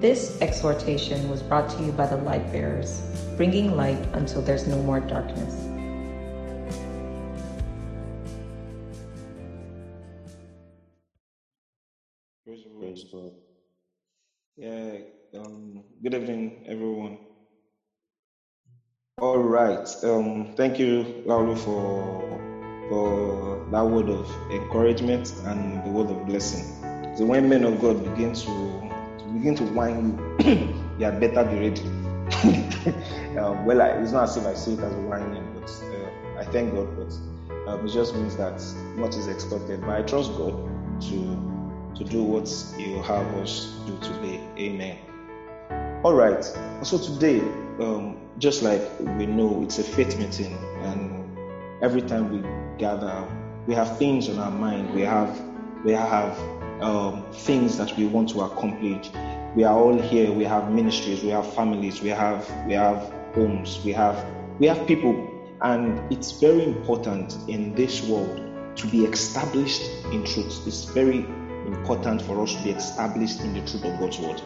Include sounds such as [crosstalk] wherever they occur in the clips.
This exhortation was brought to you by the Light Bearers, bringing light until there's no more darkness. Praise God. Yeah, um, good evening, everyone. All right. Um, thank you, Laulu, for for that word of encouragement and the word of blessing. So when men of God begin to, to begin to whine [clears throat] you, you had better be ready. [laughs] um, well, I, it's not as if I say it as a whining, but uh, I thank God. But um, it just means that much is expected. But I trust God to to do what He will have us do today. Amen. All right. So today, um, just like we know, it's a faith meeting, and every time we gather, we have things on our mind. We have we have um, things that we want to accomplish. We are all here. We have ministries. We have families. We have we have homes. We have we have people, and it's very important in this world to be established in truth. It's very important for us to be established in the truth of God's word.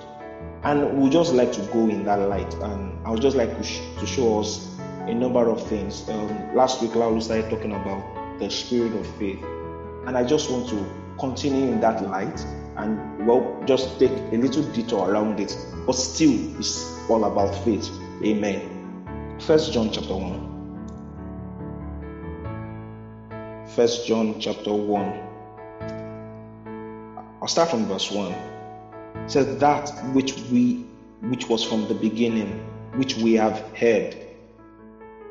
And we just like to go in that light. And I would just like to, sh- to show us a number of things. Um, last week, Laulu started talking about the spirit of faith. And I just want to continue in that light and, well, just take a little detour around it. But still, it's all about faith. Amen. First John chapter 1. First John chapter 1. I'll start from verse 1. It says that which we which was from the beginning, which we have heard,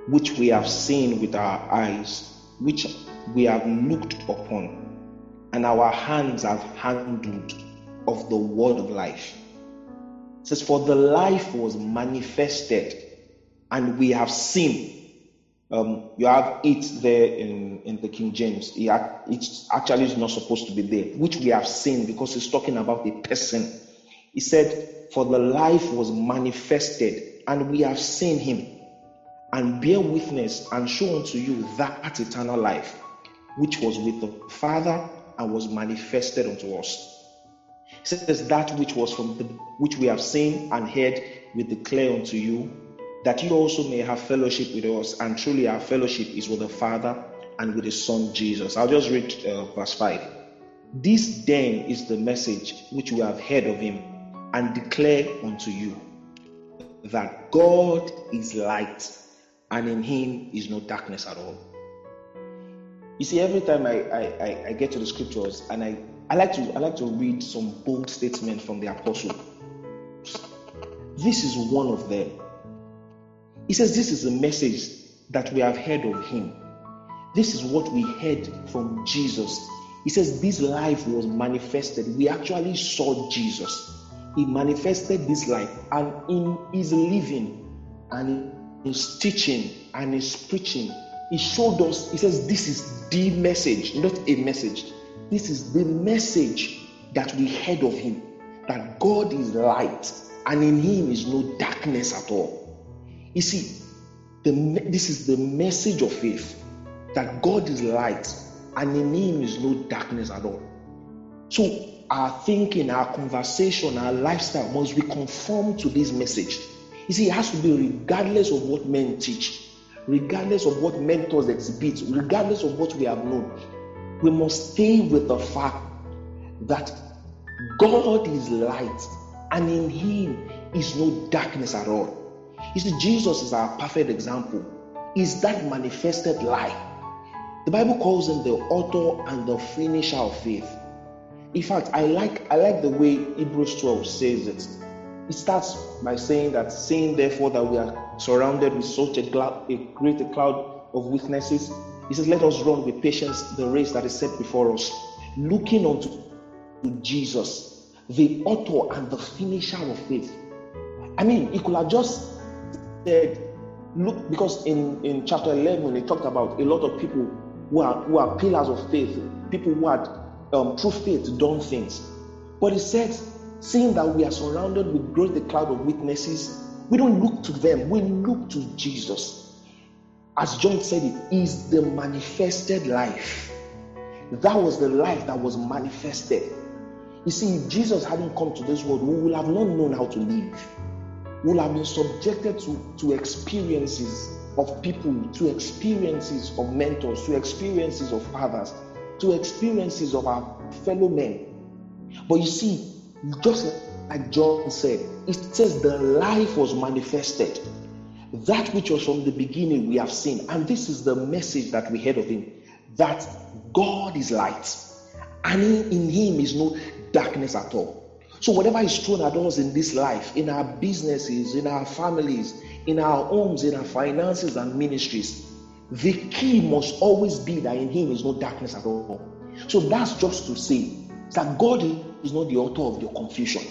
which we have seen with our eyes, which we have looked upon, and our hands have handled of the word of life. It says, For the life was manifested, and we have seen. Um, you have it there in, in the King James. It, actually is not supposed to be there, which we have seen because it's talking about a person. He said, For the life was manifested, and we have seen him, and bear witness and show unto you that eternal life, which was with the Father and was manifested unto us. It says that which was from the which we have seen and heard, we declare unto you, that you also may have fellowship with us. And truly, our fellowship is with the Father and with the Son Jesus. I'll just read uh, verse 5. This then is the message which we have heard of him and declare unto you that God is light and in him is no darkness at all. You see, every time I, I, I get to the scriptures and I, I like to I like to read some bold statement from the apostle. This is one of them. He says, This is a message that we have heard of him. This is what we heard from Jesus. He says, This life was manifested. We actually saw Jesus. He manifested this life, and in his living, and his teaching, and his preaching, he showed us. He says, This is the message, not a message. This is the message that we heard of him that God is light, and in him is no darkness at all. You see, the, this is the message of faith that God is light and in Him is no darkness at all. So, our thinking, our conversation, our lifestyle must be conformed to this message. You see, it has to be regardless of what men teach, regardless of what mentors exhibit, regardless of what we have known. We must stay with the fact that God is light and in Him is no darkness at all. You see, Jesus is our perfect example. Is that manifested light? The Bible calls him the author and the finisher of faith. In fact, I like I like the way Hebrews 12 says it. It starts by saying that, saying therefore that we are surrounded with such a, a great a cloud of witnesses. He says, Let us run with patience the race that is set before us, looking unto Jesus, the author and the finisher of faith. I mean, he could have just said, look, because in, in chapter 11, he talked about a lot of people who are, who are pillars of faith, people who had um, through faith done things. But he said, seeing that we are surrounded with great a cloud of witnesses, we don't look to them, we look to Jesus. As John said, it is the manifested life. That was the life that was manifested. You see, if Jesus hadn't come to this world, we would have not known how to live. We would have been subjected to, to experiences of people, to experiences of mentors, to experiences of fathers, to experiences of our fellow men. But you see, just like John said, it says the life was manifested. That which was from the beginning we have seen. And this is the message that we heard of him that God is light, and in him is no darkness at all. So, whatever is thrown at us in this life, in our businesses, in our families, in our homes, in our finances and ministries, the key must always be that in him is no darkness at all. So, that's just to say that God is not the author of your confusion.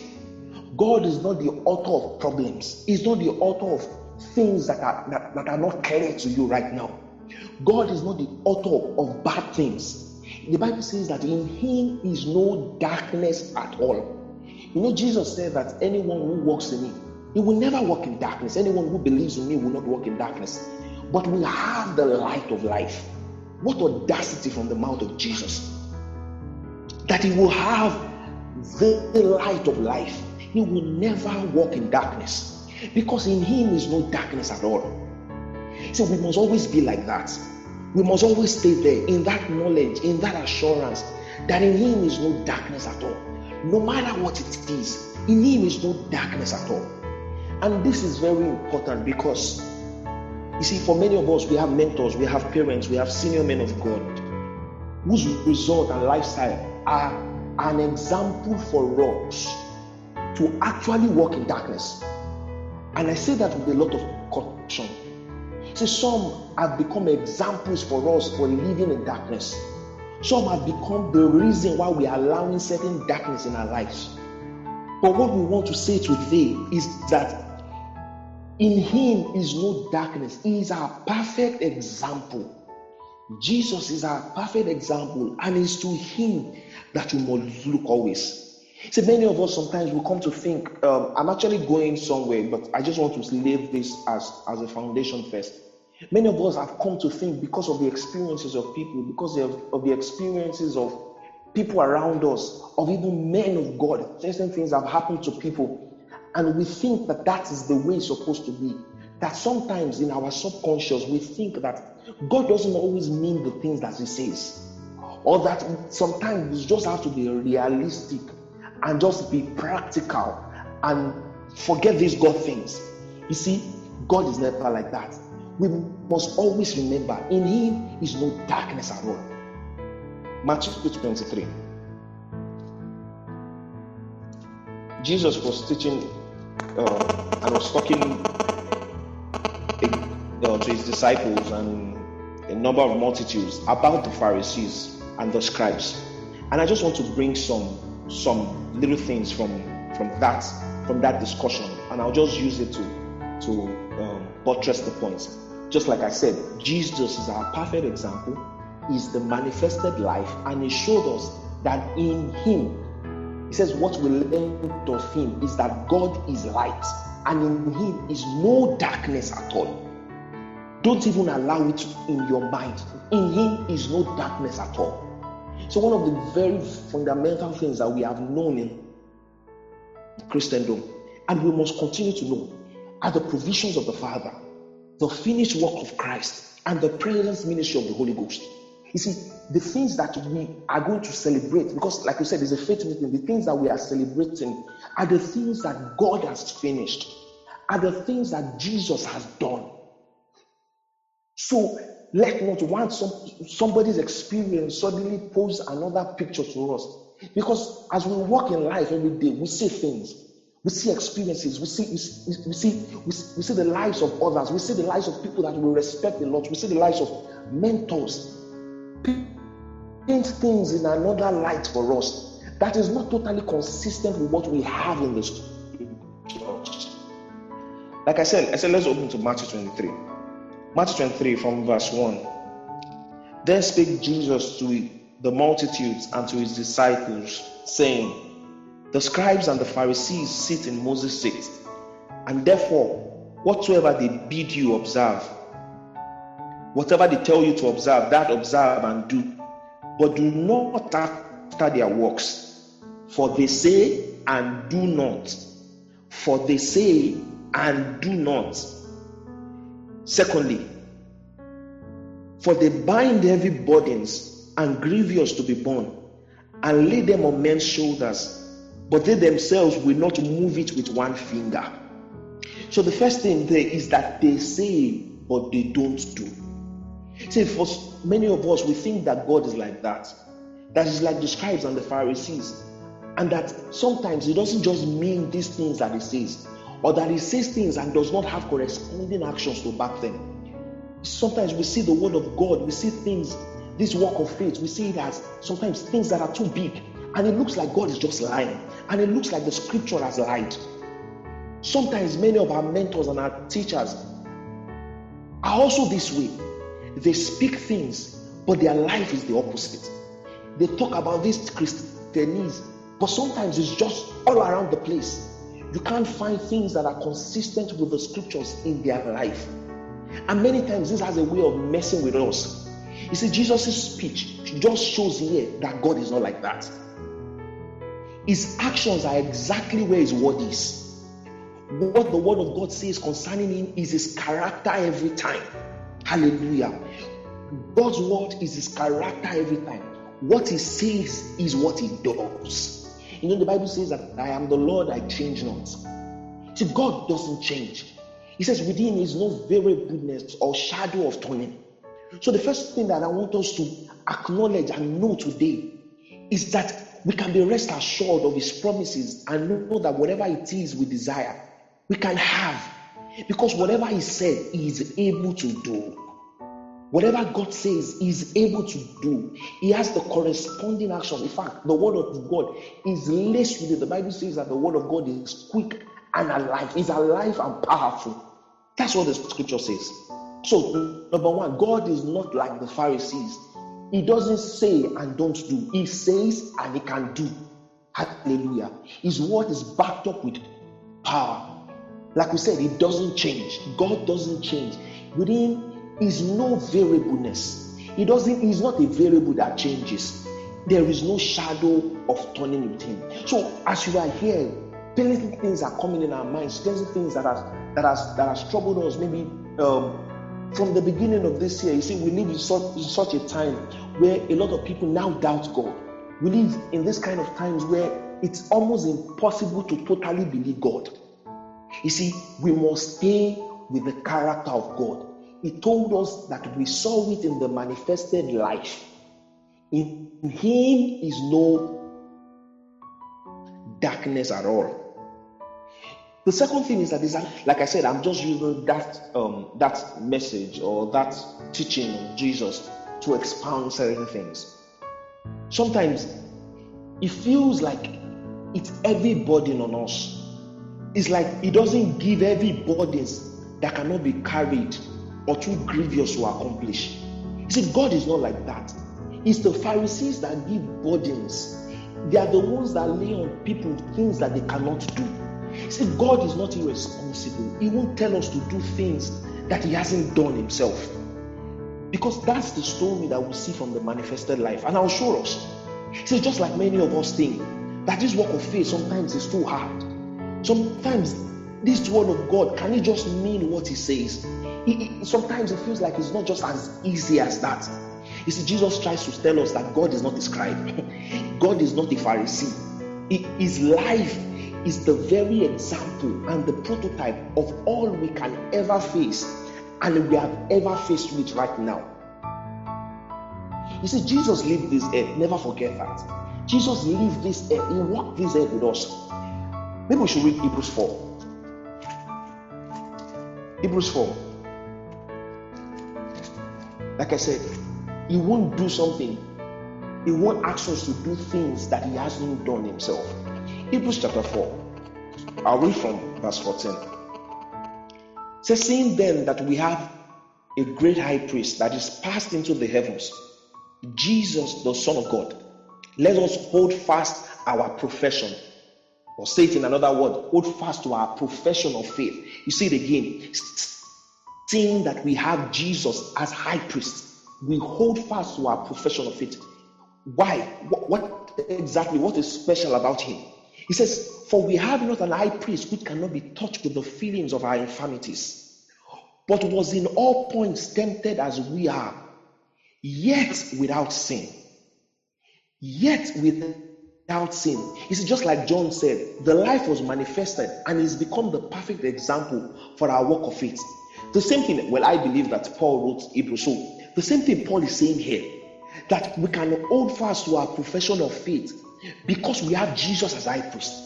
God is not the author of problems. He's not the author of things that are, that, that are not clear to you right now. God is not the author of bad things. The Bible says that in him is no darkness at all. You know, Jesus said that anyone who walks in me, he will never walk in darkness. Anyone who believes in me will not walk in darkness. But we have the light of life. What audacity from the mouth of Jesus! That he will have the light of life. He will never walk in darkness because in him is no darkness at all. So we must always be like that. We must always stay there in that knowledge, in that assurance that in Him is no darkness at all. No matter what it is, in Him is no darkness at all. And this is very important because you see, for many of us, we have mentors, we have parents, we have senior men of God whose result and lifestyle are an example for us to actually walk in darkness. And I say that with a lot of caution See, some have become examples for us for living in darkness. Some have become the reason why we are allowing certain darkness in our lives. But what we want to say today is that in Him is no darkness. He is our perfect example. Jesus is our perfect example, and it's to Him that you must look always. See, many of us sometimes we come to think, um, I'm actually going somewhere, but I just want to leave this as, as a foundation first. Many of us have come to think because of the experiences of people, because of, of the experiences of people around us, of even men of God, certain things have happened to people, and we think that that is the way it's supposed to be. That sometimes in our subconscious we think that God doesn't always mean the things that He says, or that sometimes we just have to be realistic and just be practical and forget these God things. You see, God is never like that we must always remember in him is no darkness at all. Matthew 23. Jesus was teaching uh, and was talking uh, to his disciples and a number of multitudes about the Pharisees and the scribes. And I just want to bring some some little things from from that from that discussion, and I'll just use it to to um, buttress the points. Just like I said, Jesus is our perfect example, is the manifested life, and he showed us that in him, he says, what we learned of him is that God is light, and in him is no darkness at all. Don't even allow it in your mind. In him is no darkness at all. So, one of the very fundamental things that we have known in Christendom, and we must continue to know, are the provisions of the Father the finished work of Christ and the presence ministry of the Holy Ghost. You see, the things that we are going to celebrate, because like you said, it's a faith meeting, the things that we are celebrating are the things that God has finished, are the things that Jesus has done. So let not want some, somebody's experience suddenly pose another picture to us. Because as we walk in life every day, we see things. We see experiences. We see, we see, we see, we see the lives of others. We see the lives of people that we respect a lot. We see the lives of mentors. Paint things in another light for us that is not totally consistent with what we have in this church. Like I said, I said, let's open to Matthew 23. Matthew 23 from verse 1. Then spake Jesus to the multitudes and to his disciples, saying, the scribes and the Pharisees sit in Moses' seat, and therefore, whatsoever they bid you observe, whatever they tell you to observe, that observe and do, but do not after their works, For they say and do not. For they say and do not. Secondly, for they bind heavy burdens and grievous to be borne, and lay them on men's shoulders, but they themselves will not move it with one finger. So the first thing there is that they say, but they don't do. See, for many of us, we think that God is like that. That is like the scribes and the Pharisees. And that sometimes He doesn't just mean these things that He says, or that He says things and does not have corresponding actions to back them. Sometimes we see the Word of God, we see things, this work of faith, we see it as sometimes things that are too big, and it looks like God is just lying, and it looks like the scripture has lied. Sometimes many of our mentors and our teachers are also this way. They speak things, but their life is the opposite. They talk about this Christianese, but sometimes it's just all around the place. You can't find things that are consistent with the scriptures in their life. And many times this has a way of messing with us. You see, Jesus' speech just shows here that God is not like that. His actions are exactly where his word is. What the word of God says concerning him is his character every time. Hallelujah. God's word is his character every time. What he says is what he does. You know, the Bible says that I am the Lord, I change not. See, God doesn't change. He says within is no variableness or shadow of turning. So, the first thing that I want us to acknowledge and know today is that we can be rest assured of His promises and know that whatever it is we desire, we can have. Because whatever He said, He is able to do. Whatever God says, He is able to do. He has the corresponding action. In fact, the Word of God is laced with it. The Bible says that the Word of God is quick and alive, is alive and powerful. That's what the scripture says. So, number one, God is not like the Pharisees. He doesn't say and don't do, He says and He can do. Hallelujah. His word is backed up with power. Like we said, it doesn't change. God doesn't change. Within is no variableness. He doesn't, he's not a variable that changes. There is no shadow of turning with him. So as you are here, plenty things are coming in our minds, plenty things that are that has that has troubled us, maybe um, from the beginning of this year. You see, we live in such, in such a time where a lot of people now doubt God. We live in this kind of times where it's almost impossible to totally believe God. You see, we must stay with the character of God. He told us that we saw it in the manifested life. In Him is no darkness at all. The second thing is that, is like I said, I'm just using that um, that message or that teaching of Jesus to expound certain things. Sometimes it feels like it's heavy burden on us. It's like it doesn't give heavy burdens that cannot be carried or too grievous to accomplish. You see, God is not like that. It's the Pharisees that give burdens. They are the ones that lay on people things that they cannot do. See, God is not irresponsible. He won't tell us to do things that He hasn't done Himself. Because that's the story that we see from the manifested life. And I'll show us. See, just like many of us think that this work of faith sometimes is too hard. Sometimes this word of God, can it just mean what He says? Sometimes it feels like it's not just as easy as that. You see, Jesus tries to tell us that God is not a scribe, [laughs] God is not a Pharisee. His life is the very example and the prototype of all we can ever face and we have ever faced with right now. You see, Jesus lived this earth. Never forget that. Jesus lived this earth. He walked this earth with us. Maybe we should read Hebrews 4. Hebrews 4. Like I said, He won't do something. He won't ask us to do things that He hasn't done Himself. Hebrews chapter 4. I'll read from verse 14. It says, Seeing then that we have a great high priest that is passed into the heavens, Jesus, the Son of God, let us hold fast our profession. Or say it in another word, hold fast to our profession of faith. You see it again. Seeing that we have Jesus as high priest, we hold fast to our profession of faith. Why? What, what exactly what is special about him. He says, For we have not an high priest who cannot be touched with the feelings of our infirmities, but was in all points tempted as we are, yet without sin. Yet without sin. It's just like John said, the life was manifested and is become the perfect example for our work of faith. The same thing, well, I believe that Paul wrote Hebrews. So the same thing Paul is saying here that we can hold fast to our profession of faith because we have Jesus as high priest,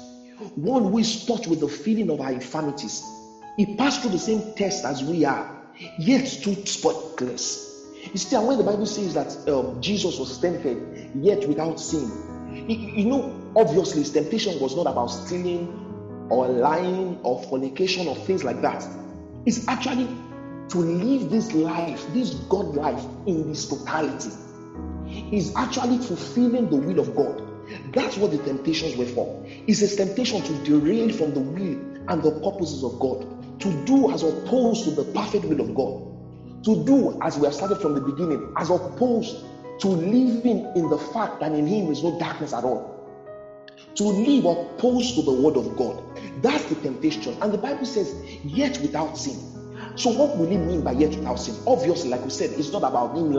one who is touched with the feeling of our infirmities. He passed through the same test as we are, yet stood spotless. You see, and when the Bible says that um, Jesus was tempted, yet without sin, you, you know, obviously, temptation was not about stealing or lying or fornication or things like that. It's actually to live this life, this God life, in this totality. Is actually fulfilling the will of God. That's what the temptations were for. It's a temptation to derail from the will and the purposes of God, to do as opposed to the perfect will of God, to do as we have started from the beginning, as opposed to living in the fact that in Him is no darkness at all. To live opposed to the Word of God. That's the temptation. And the Bible says, yet without sin. So, what will it mean by yet without sin? Obviously, like we said, it's not about him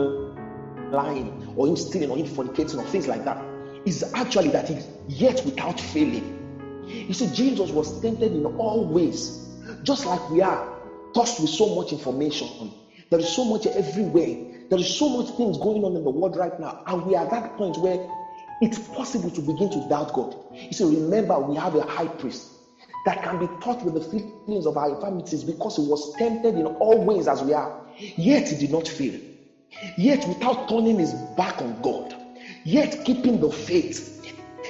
lying or him stealing or him fornicating or things like that is actually that he's yet without failing. You see, Jesus was tempted in all ways, just like we are, tossed with so much information. There is so much everywhere. There is so much things going on in the world right now, and we are at that point where it's possible to begin to doubt God. You see, remember, we have a high priest that can be taught with the feelings of our infirmities because he was tempted in all ways as we are, yet he did not fail. Yet, without turning his back on God, yet keeping the faith,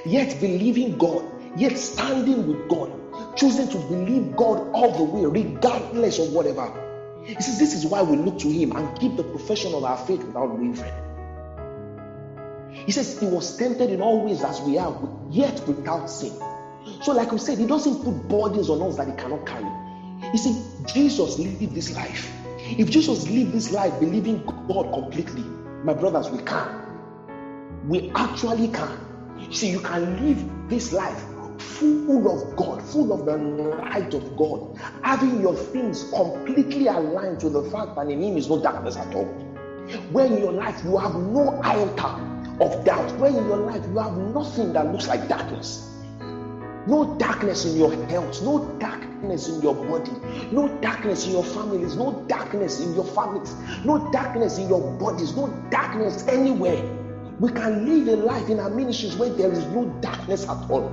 yet believing God, yet standing with God, choosing to believe God all the way, regardless of whatever. He says, This is why we look to Him and keep the profession of our faith without wavering. He says, He was tempted in all ways as we are, yet without sin. So, like we said, He doesn't put burdens on us that He cannot carry. You see, Jesus lived this life. If Jesus lived this life believing God completely, my brothers, we can. We actually can. See, you can live this life full of God, full of the light of God, having your things completely aligned to the fact that in Him is no darkness at all. When in your life you have no iota of doubt, where in your life you have nothing that looks like darkness. No darkness in your health, no darkness in your body, no darkness in your families, no darkness in your families, no darkness in your bodies, no darkness anywhere. We can live a life in our ministries where there is no darkness at all.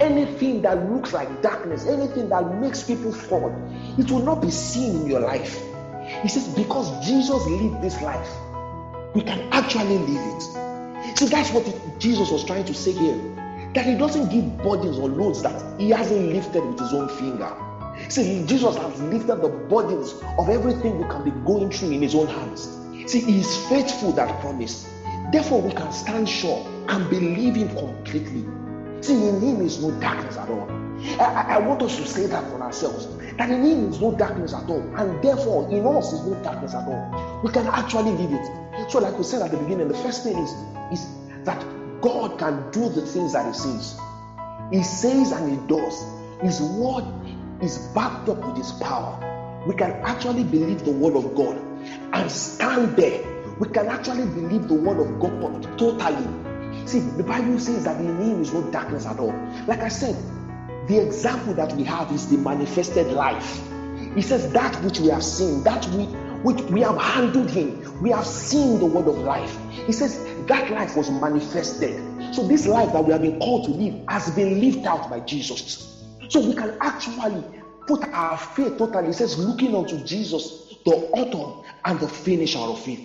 Anything that looks like darkness, anything that makes people fall, it will not be seen in your life. He says, because Jesus lived this life, we can actually live it. So that's what Jesus was trying to say here. That he doesn't give burdens or loads that he hasn't lifted with his own finger. See, Jesus has lifted the burdens of everything we can be going through in his own hands. See, he is faithful that promise. Therefore, we can stand sure and believe him completely. See, in him is no darkness at all. I, I, want us to say that for ourselves. That in him is no darkness at all. And therefore, in us is no darkness at all. We can actually live it. So, like we said at the beginning, the first thing is, is that God can do the things that he says. He says and he does. His word is backed up with his power. We can actually believe the word of God and stand there we can actually believe the word of God totally. See, the Bible says that in Him is no darkness at all. Like I said, the example that we have is the manifested life. He says that which we have seen, that we which we have handled Him, we have seen the word of life. He says that life was manifested. So this life that we have been called to live has been lived out by Jesus. So we can actually put our faith totally. He says, looking unto Jesus, the author and the finisher of faith.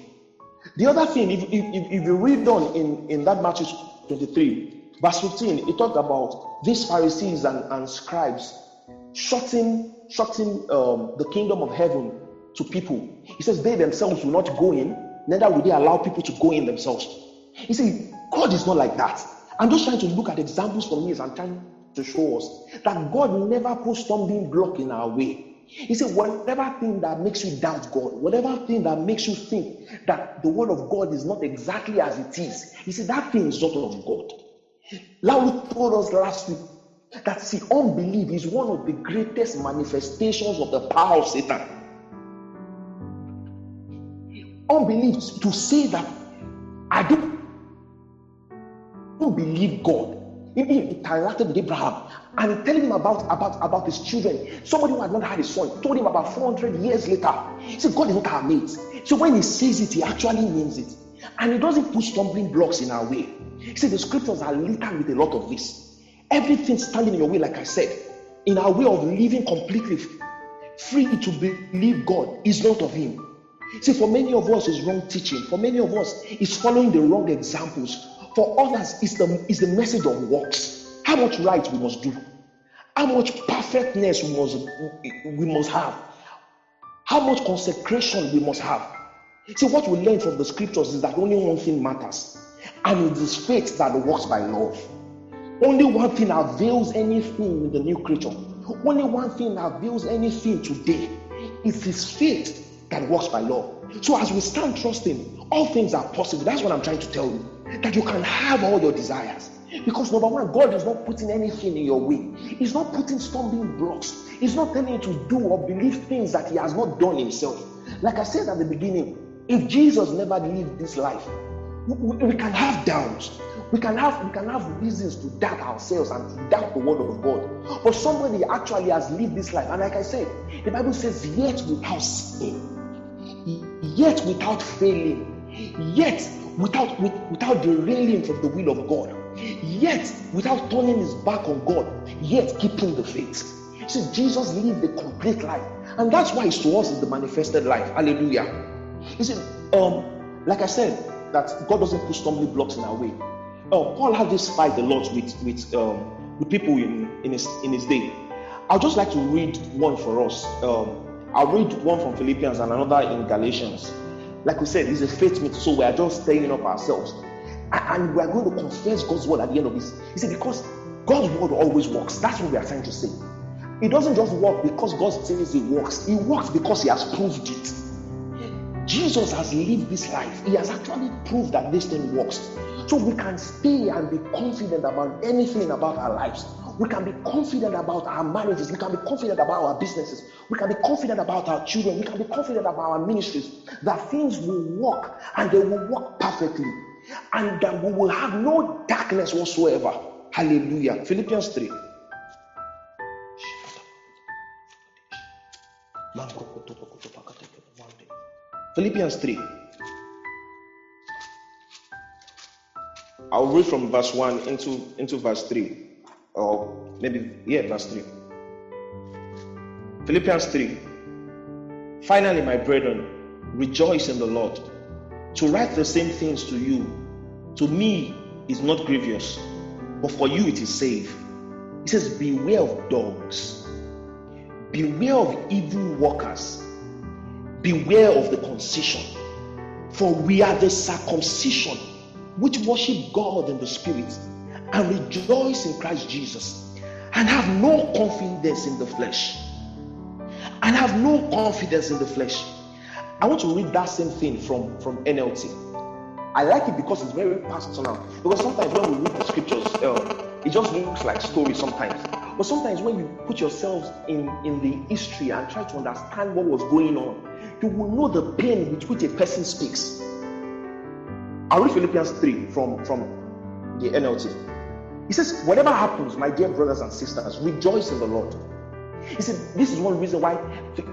The other thing, if, if, if you read on in, in that Matthew 23, verse 15, it talked about these Pharisees and, and scribes shutting, shutting um, the kingdom of heaven to people. He says they themselves will not go in, neither will they allow people to go in themselves. You see, God is not like that. I'm just trying to look at examples from me as I'm trying to show us that God never puts stumbling block in our way. He said, whatever thing that makes you doubt God, whatever thing that makes you think that the word of God is not exactly as it is, he said, that thing is not of God. Lalu told us last week that see, unbelief is one of the greatest manifestations of the power of Satan. Unbelief to say that I don't, don't believe God. He interacted with Abraham and telling him about, about, about his children. Somebody who had not had a son told him about 400 years later. Said, God is not our mate. So when he says it, he actually means it. And it doesn't put stumbling blocks in our way. See, the scriptures are littered with a lot of this. Everything standing in your way, like I said, in our way of living completely free to believe God is not of Him. See, for many of us, it's wrong teaching. For many of us, it's following the wrong examples. For others, it's the, it's the message of works. How much right we must do, how much perfectness we must, we must have, how much consecration we must have. See, what we learn from the scriptures is that only one thing matters, and it is faith that works by love. Only one thing avails anything in the new creature. Only one thing avails anything today. It is his faith that works by love. So as we stand trusting, all things are possible. That's what I'm trying to tell you. That you can have all your desires. Because number one, God is not putting anything in your way. He's not putting stumbling blocks. He's not telling you to do or believe things that He has not done Himself. Like I said at the beginning, if Jesus never lived this life, we, we can have doubts. We can have we can have reasons to doubt ourselves and to doubt the word of God. But somebody actually has lived this life, and like I said, the Bible says, yet without sin, yet without failing, yet without with, without derailing from the will of God yet without turning his back on God, yet keeping the faith. See, Jesus lived a complete life, and that's why it's to us is the manifested life. Hallelujah. You see, um, like I said, that God doesn't put stumbling blocks in our way. Uh, Paul had this fight a lot with with um, with people in, in his in his day. I'd just like to read one for us. Um, I'll read one from Philippians and another in Galatians. Like we said, it's a faith meet, so we are just staying up ourselves and we are going to confess God's word at the end of this. He said, because God's word always works. That's what we are trying to say. It doesn't just work because God says it works, it works because He has proved it. Jesus has lived this life, He has actually proved that this thing works. So we can stay and be confident about anything about our lives. We can be confident about our marriages. We can be confident about our businesses. We can be confident about our children. We can be confident about our ministries. That things will work and they will work perfectly and that we will have no darkness whatsoever. Hallelujah. Philippians 3. Philippians 3. I'll read from verse 1 into, into verse 3. Or maybe, yeah, verse 3. Philippians 3. Finally, my brethren, rejoice in the Lord. To write the same things to you, to me, is not grievous, but for you it is safe. He says, Beware of dogs, beware of evil workers, beware of the concision. For we are the circumcision which worship God in the Spirit and rejoice in Christ Jesus and have no confidence in the flesh. And have no confidence in the flesh I want to read that same thing from, from NLT. I like it because it's very personal. Because sometimes when we read the scriptures, uh, it just looks like story sometimes. But sometimes when you put yourselves in, in the history and try to understand what was going on, you will know the pain with which a person speaks. I'll read Philippians 3 from, from the NLT. He says, Whatever happens, my dear brothers and sisters, rejoice in the Lord. He said, This is one reason why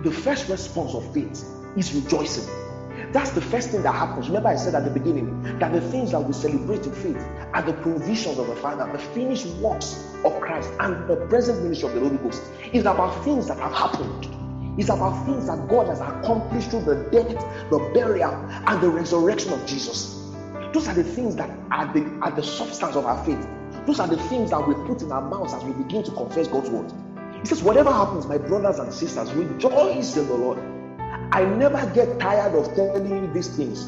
the first response of faith is rejoicing. That's the first thing that happens. Remember, I said at the beginning that the things that we celebrate in faith are the provisions of the Father, the finished works of Christ, and the present ministry of the Holy Ghost. It's about things that have happened. It's about things that God has accomplished through the death, the burial, and the resurrection of Jesus. Those are the things that are the, are the substance of our faith. Those are the things that we put in our mouths as we begin to confess God's word. He says, Whatever happens, my brothers and sisters, rejoice in the Lord. I never get tired of telling you these things,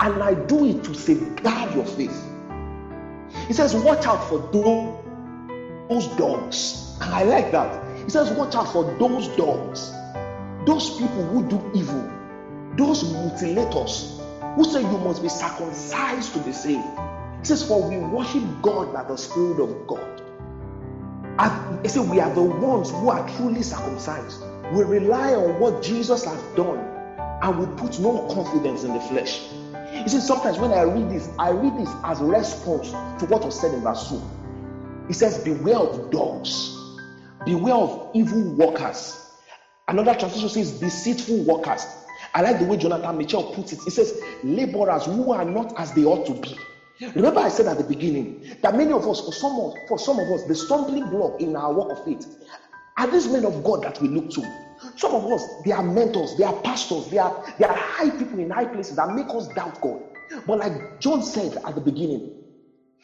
and I do it to safeguard your faith. He says, Watch out for those dogs. And I like that. He says, Watch out for those dogs, those people who do evil, those mutilators who say you must be circumcised to be saved. It says, For we worship God by the Spirit of God. And it says, We are the ones who are truly circumcised. We rely on what Jesus has done and we put no confidence in the flesh. You see, sometimes when I read this, I read this as a response to what was said in verse 2. It says, Beware of dogs, beware of evil workers. Another translation says, Deceitful workers. I like the way Jonathan Mitchell puts it. He says, Laborers who are not as they ought to be. Remember, I said at the beginning that many of us, for some of, for some of us, the stumbling block in our walk of faith are these men of God that we look to. Some of us, they are mentors, they are pastors, they are, they are high people in high places that make us doubt God. But like John said at the beginning,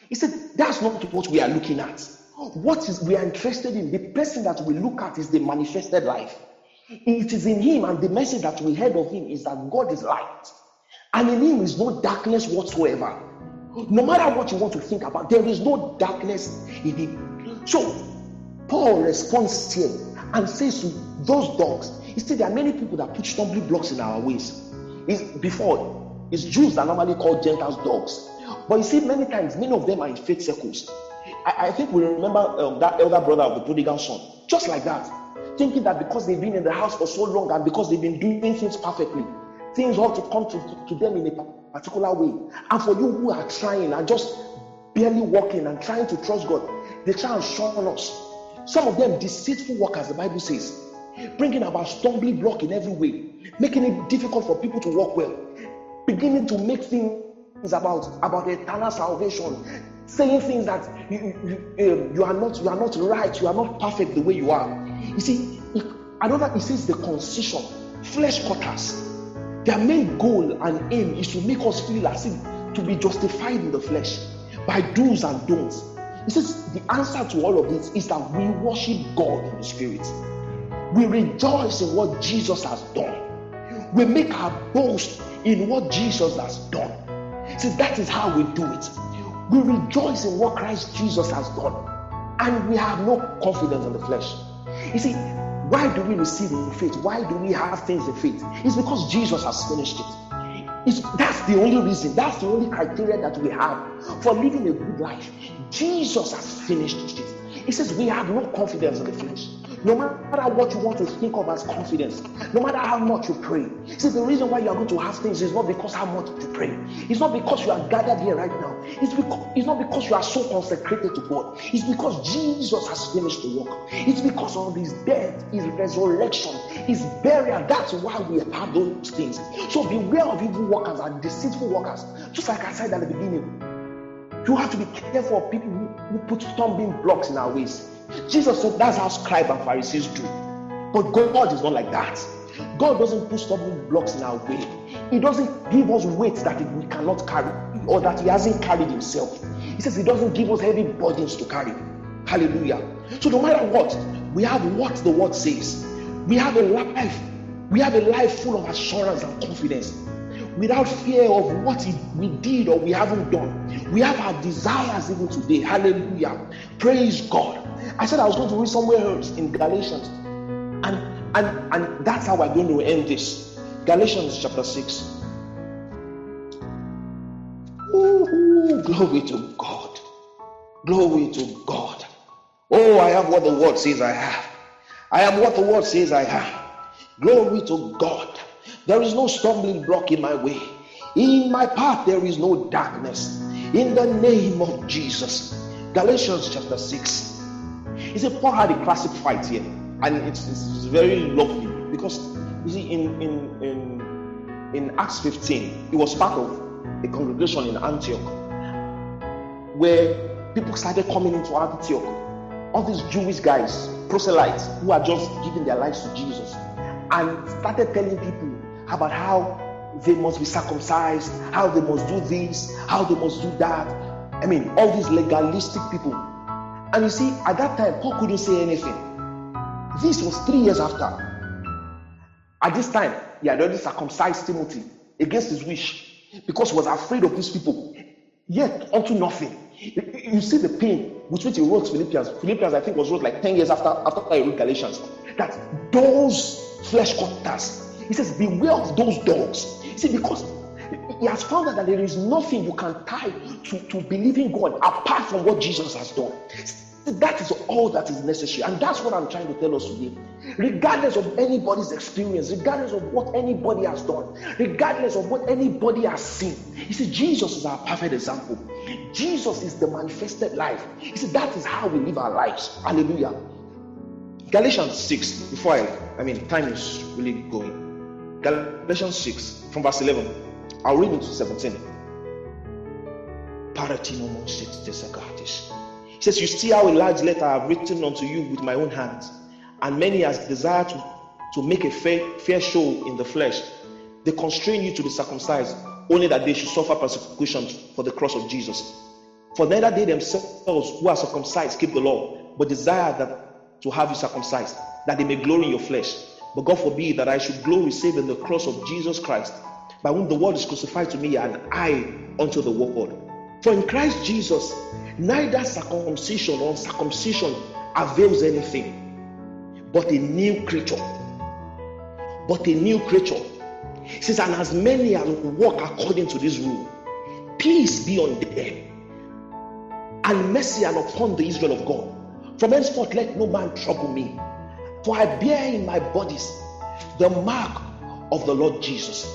he said, That's not what we are looking at. What is we are interested in, the person that we look at is the manifested life. It is in him, and the message that we heard of him is that God is light, and in him is no darkness whatsoever. No matter what you want to think about, there is no darkness in him. So Paul responds here and says those dogs, You see, there are many people that put stumbling blocks in our ways. It's, before, it's Jews that normally call Gentiles dogs. But you see, many times, many of them are in faith circles. I, I think we remember um, that elder brother of the prodigal son, just like that, thinking that because they've been in the house for so long and because they've been doing things perfectly, things ought to come to, to them in a particular way. And for you who are trying and just barely walking and trying to trust God, they try and shun us. Some of them deceitful workers, the Bible says, bringing about stumbling block in every way, making it difficult for people to walk well, beginning to make things about about eternal salvation, saying things that you, you, um, you, are not you are not right, you are not perfect the way you are. You see, another it says the concision, flesh cutters. Their main goal and aim is to make us feel as if to be justified in the flesh by do's and don'ts. He says the answer to all of this is that we worship God in the spirit. We rejoice in what Jesus has done. We make our boast in what Jesus has done. See, that is how we do it. We rejoice in what Christ Jesus has done. And we have no confidence in the flesh. You see, why do we receive in faith? Why do we have things in faith? It's because Jesus has finished it. It's, that's the only reason, that's the only criteria that we have for living a good life. Jesus has finished it. He says we have no confidence in the flesh. No matter what you want to think of as confidence, no matter how much you pray. See, the reason why you are going to have things is not because how much you pray. It's not because you are gathered here right now. It's because it's not because you are so consecrated to God. It's because Jesus has finished the work. It's because of his death, his resurrection, his burial. That's why we have those things. So beware of evil workers and deceitful workers. Just like I said at the beginning. You have to be careful of people who, who put stumbling blocks in our ways. Jesus said that's how scribes and Pharisees do. But God is not like that. God doesn't put stumbling blocks in our way. He doesn't give us weight that we cannot carry or that He hasn't carried Himself. He says He doesn't give us heavy burdens to carry. Hallelujah. So no matter what, we have what the word says. We have a life. We have a life full of assurance and confidence without fear of what we did or we haven't done. We have our desires even today. Hallelujah. Praise God. I said I was going to read somewhere else in Galatians. And and and that's how we're going to end this. Galatians chapter 6. Ooh, glory to God. Glory to God. Oh, I have what the word says I have. I am what the word says I have. Glory to God. There is no stumbling block in my way. In my path, there is no darkness. In the name of Jesus. Galatians chapter 6. He said, Paul had a classic fight here, and it's, it's very lovely because you see, in, in, in, in Acts 15, he was part of a congregation in Antioch where people started coming into Antioch. All these Jewish guys, proselytes, who are just giving their lives to Jesus, and started telling people about how they must be circumcised, how they must do this, how they must do that. I mean, all these legalistic people. And you see, at that time, Paul couldn't say anything. This was three years after. At this time, he had already circumcised Timothy against his wish because he was afraid of these people. Yet, unto nothing. You see the pain with which he wrote Philippians. Philippians, I think, was wrote like 10 years after, after he wrote Galatians. That those flesh cutters he says, Beware of those dogs. See, because he has found out that there is nothing you can tie to, to believing God apart from what Jesus has done. That is all that is necessary. And that's what I'm trying to tell us today. Regardless of anybody's experience, regardless of what anybody has done, regardless of what anybody has seen, you see, Jesus is our perfect example. Jesus is the manifested life. You see, that is how we live our lives. Hallelujah. Galatians 6, before I, I mean, time is really going. Galatians 6, from verse 11. I'll read into 17. He says, You see how a large letter I have written unto you with my own hands, and many as desire to, to make a fair, fair show in the flesh. They constrain you to be circumcised, only that they should suffer persecution for the cross of Jesus. For neither they themselves who are circumcised keep the law, but desire that to have you circumcised, that they may glory in your flesh. But God forbid that I should glory save in the cross of Jesus Christ, by whom the world is crucified to me, and I unto the world. For in Christ Jesus, neither circumcision or circumcision avails anything, but a new creature. But a new creature. He says, and as many as walk according to this rule, peace be on them, and mercy and upon the Israel of God. From henceforth, let no man trouble me, for I bear in my bodies the mark of the Lord Jesus.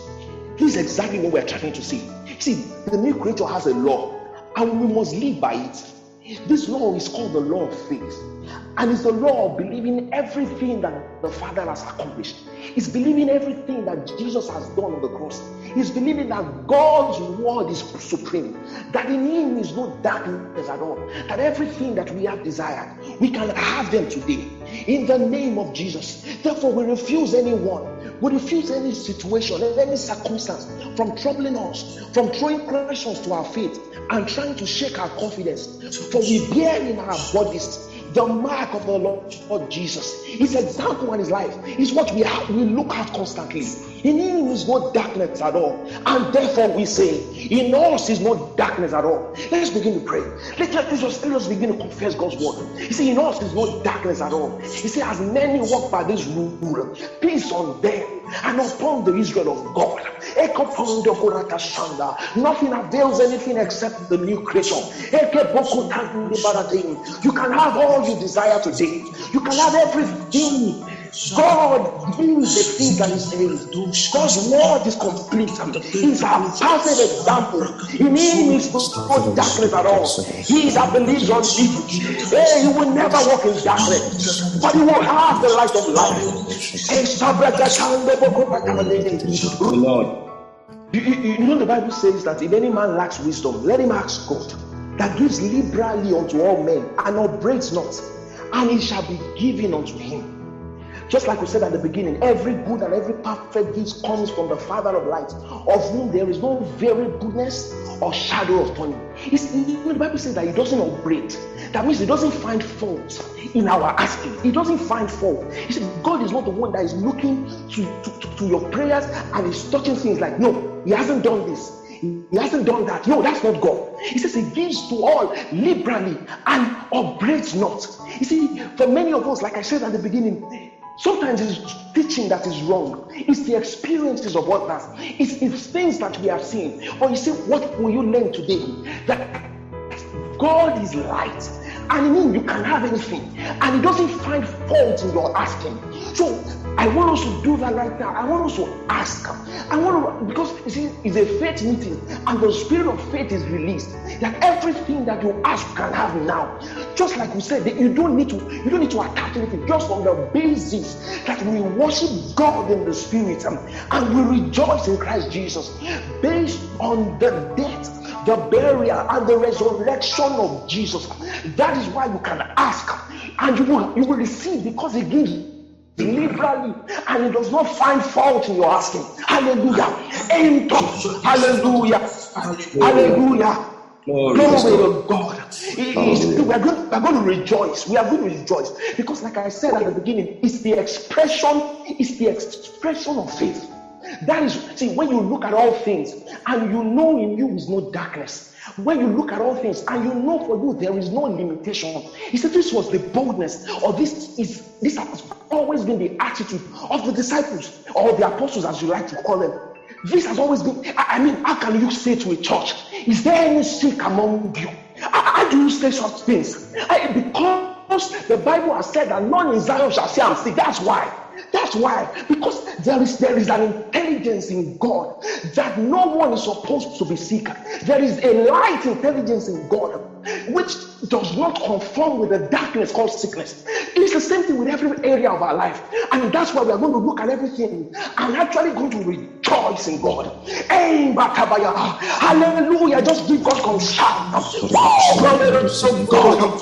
This is exactly what we're trying to see. See, the new creature has a law, and we must live by it. This law is called the law of faith. And it's the law of believing everything that the Father has accomplished. It's believing everything that Jesus has done on the cross. It's believing that God's word is supreme, that in Him is no darkness at all, that everything that we have desired, we can have them today. In the name of Jesus. Therefore, we refuse anyone we refuse any situation, any circumstance from troubling us, from throwing questions to our faith and trying to shake our confidence. For we bear in our bodies the mark of the Lord, Jesus. His example and his life is what we have, we look at constantly. In him is no darkness at all. And therefore we say, in us is no darkness at all. Let's begin to pray. Let, let, us, let us begin to confess God's word. You see, in us is no darkness at all. You see, as many walk by this rule, peace on them and upon the Israel of God. Nothing avails anything except the new creation. You can have all you desire today. You can have everything God gives the thing that He says. God's word is complete. He's a perfect example. In Him is no darkness at all. He that believes on Him, hey, he will never walk in darkness, but he will have the light of life. Lord. You, you, you know the Bible says that if any man lacks wisdom, let him ask God that gives liberally unto all men and upbraids not, and it shall be given unto him. Just like we said at the beginning, every good and every perfect gift comes from the Father of lights, of whom there is no variableness or shadow of turning. It's, the Bible says that He doesn't upbraid. That means He doesn't find fault in our asking. He doesn't find fault. He said, God is not the one that is looking to, to, to your prayers and is touching things like, no, He hasn't done this. He hasn't done that. No, that's not God. He says He gives to all liberally and upbraids not. You see, for many of us, like I said at the beginning, Sometimes it's teaching that is wrong. It's the experiences of others. It's, it's things that we have seen. Or you say, what will you learn today? That God is light. And in you can have anything. And He doesn't find fault in your asking. So I want us to do that right now. I want us to ask. I want to because you see, it's a faith meeting, and the spirit of faith is released. That everything that you ask can have now. Just like we said, that you don't need to you don't need to attach anything. Just on the basis that we worship God in the spirit um, and we rejoice in Christ Jesus, based on the death the burial and the resurrection of Jesus. That is why you can ask and you will you will receive because he gives liberally and he does not find fault in your asking. Hallelujah. Enter. Hallelujah. Hallelujah. Glory to God. we, are going, we are going to rejoice. We are going to rejoice because, like I said at the beginning, it's the expression, it's the expression of faith. That is, see, when you look at all things and you know in you is no darkness, when you look at all things and you know for you there is no limitation, he said this was the boldness, or this is this has always been the attitude of the disciples or the apostles, as you like to call them. This has always been. I, mean, how can you say to a church, "Is there any sick among you?" How, do you say such things? I, because the Bible has said that none in Zion shall say, "I'm sick." That's why. That's why, because there is there is an intelligence in God that no one is supposed to be sick. There is a light intelligence in God which does not conform with the darkness called sickness. It's the same thing with every area of our life, and that's why we are going to look at everything and actually going to rejoice in God. Hallelujah! Just give God some shout. Oh, God!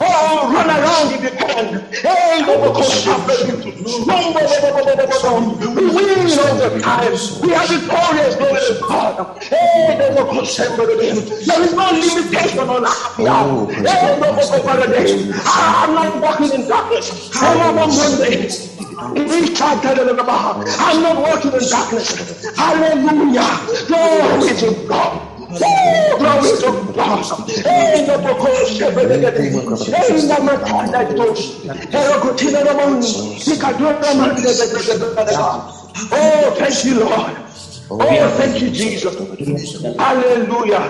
Oh, run around if you can. Hey, we win all the time. We are victorious. Glory to God. Hey, there is no limitation on our. Hey, I'm not walking in darkness. I'm on Monday. I'm not walking in darkness. Hallelujah. Glory to God. Oh, glory to God. Hey, the book. Hey, the Matana Dosh. Herocotina Ramon. Oh, thank you, Lord. Oh, thank you, Jesus. Hallelujah.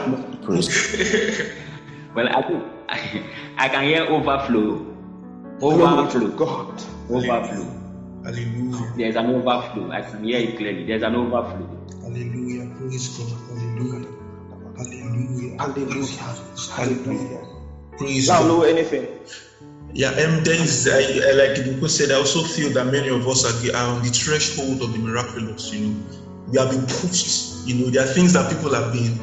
well, I think I, I can hear overflow. Overflow. God. Overflow. Hallelujah. There's an overflow. I can hear it clearly. There's an overflow. Hallelujah. Praise God. Hallelujah. Hallelujah. Hallelujah. Hallelujah. Praise God. know anything. Yeah, um, then is, uh, like people said, I also feel that many of us are, are on the threshold of the miraculous. You know, we have been pushed. You know, there are things that people have been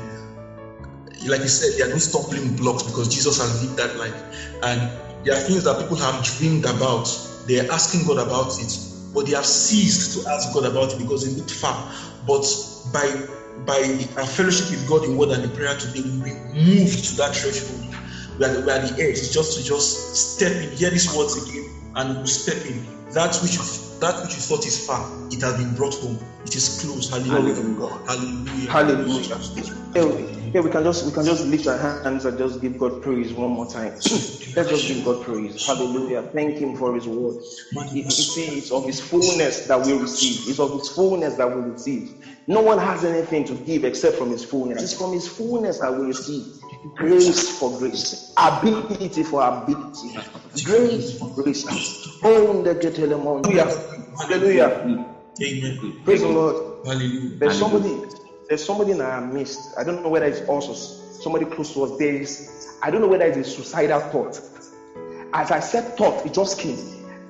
like you said, there are no stumbling blocks because Jesus has lived that life. And there are things that people have dreamed about. They are asking God about it, but they have ceased to ask God about it because they look far. But by by our fellowship with God in word and in prayer today, we move to that threshold. We are, we are the edge. It's just to just step in, hear these words again, and we step in. That which you, that which you thought is far, it has been brought home. It is close. Hallelujah. Hallelujah. Hallelujah. Hallelujah. Yeah, we can just we can just lift our hands and just give God praise one more time. [clears throat] Let's just give God praise. Hallelujah. Thank Him for His word. See, it's of His fullness that we receive. It's of His fullness that we receive. No one has anything to give except from His fullness. It's from His fullness that we receive. Grace for grace, ability for ability, grace for grace. Oh, the Hallelujah. Hallelujah. Amen. Praise the Lord. Hallelujah. There's somebody there's somebody in our midst. I don't know whether it's also somebody close to us. There is, I don't know whether it's a suicidal thought. As I said thought, it just came.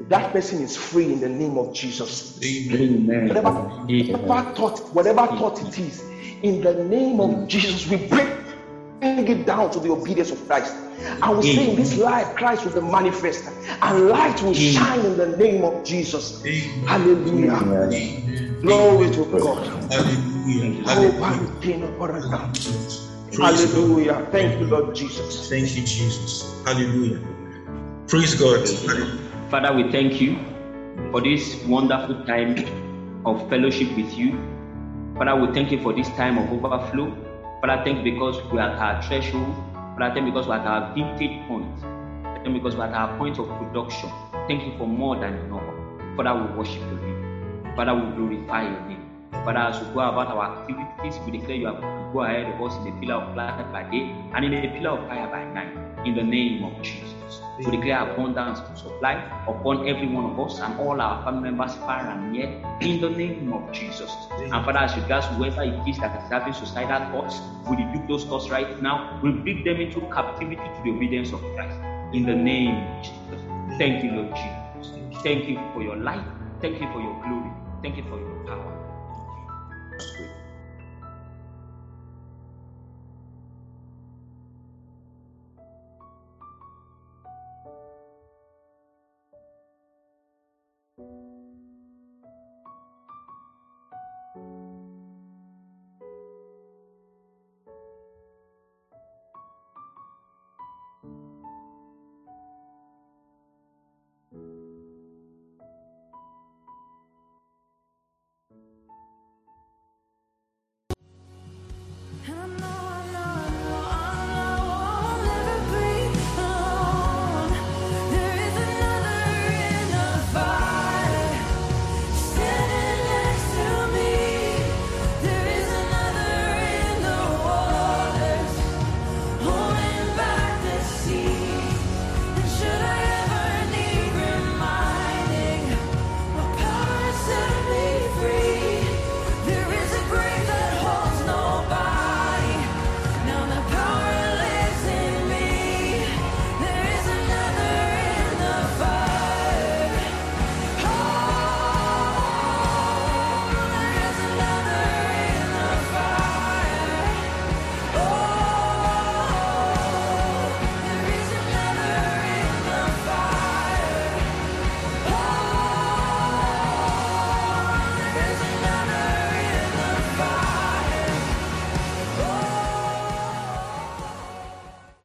That person is free in the name of Jesus. Amen. Whatever, whatever thought, whatever thought it is, in the name of Jesus, we break it down to the obedience of Christ. I will say in this life, Christ will be manifest and light will shine in the name of Jesus. Amen. Hallelujah. Glory to God. Hallelujah. Oh, Hallelujah. Thank you, Lord Jesus. Thank you, Jesus. Hallelujah. Praise God. Father, we thank you for this wonderful time of fellowship with you. Father, we thank you for this time of overflow. Father, thank because we are at our threshold. Father, thank because we are at our vintage point. Thank because we are at our point of production. Thank you for more than enough. Father, we worship you. Father, we glorify your name. Father, as we go about our activities, we declare you have go ahead of us in the pillar of fire by day and in the pillar of fire by night. In the name of Jesus. We declare abundance of supply upon every one of us and all our family members far and near in the name of Jesus. And Father, as regards whoever it is that is having suicidal thoughts, we rebuke those thoughts right now. We bring them into captivity to the obedience of Christ. In the name of Jesus. Thank you, Lord Jesus. Thank you for your life. Thank you for your glory. Thank you for your power.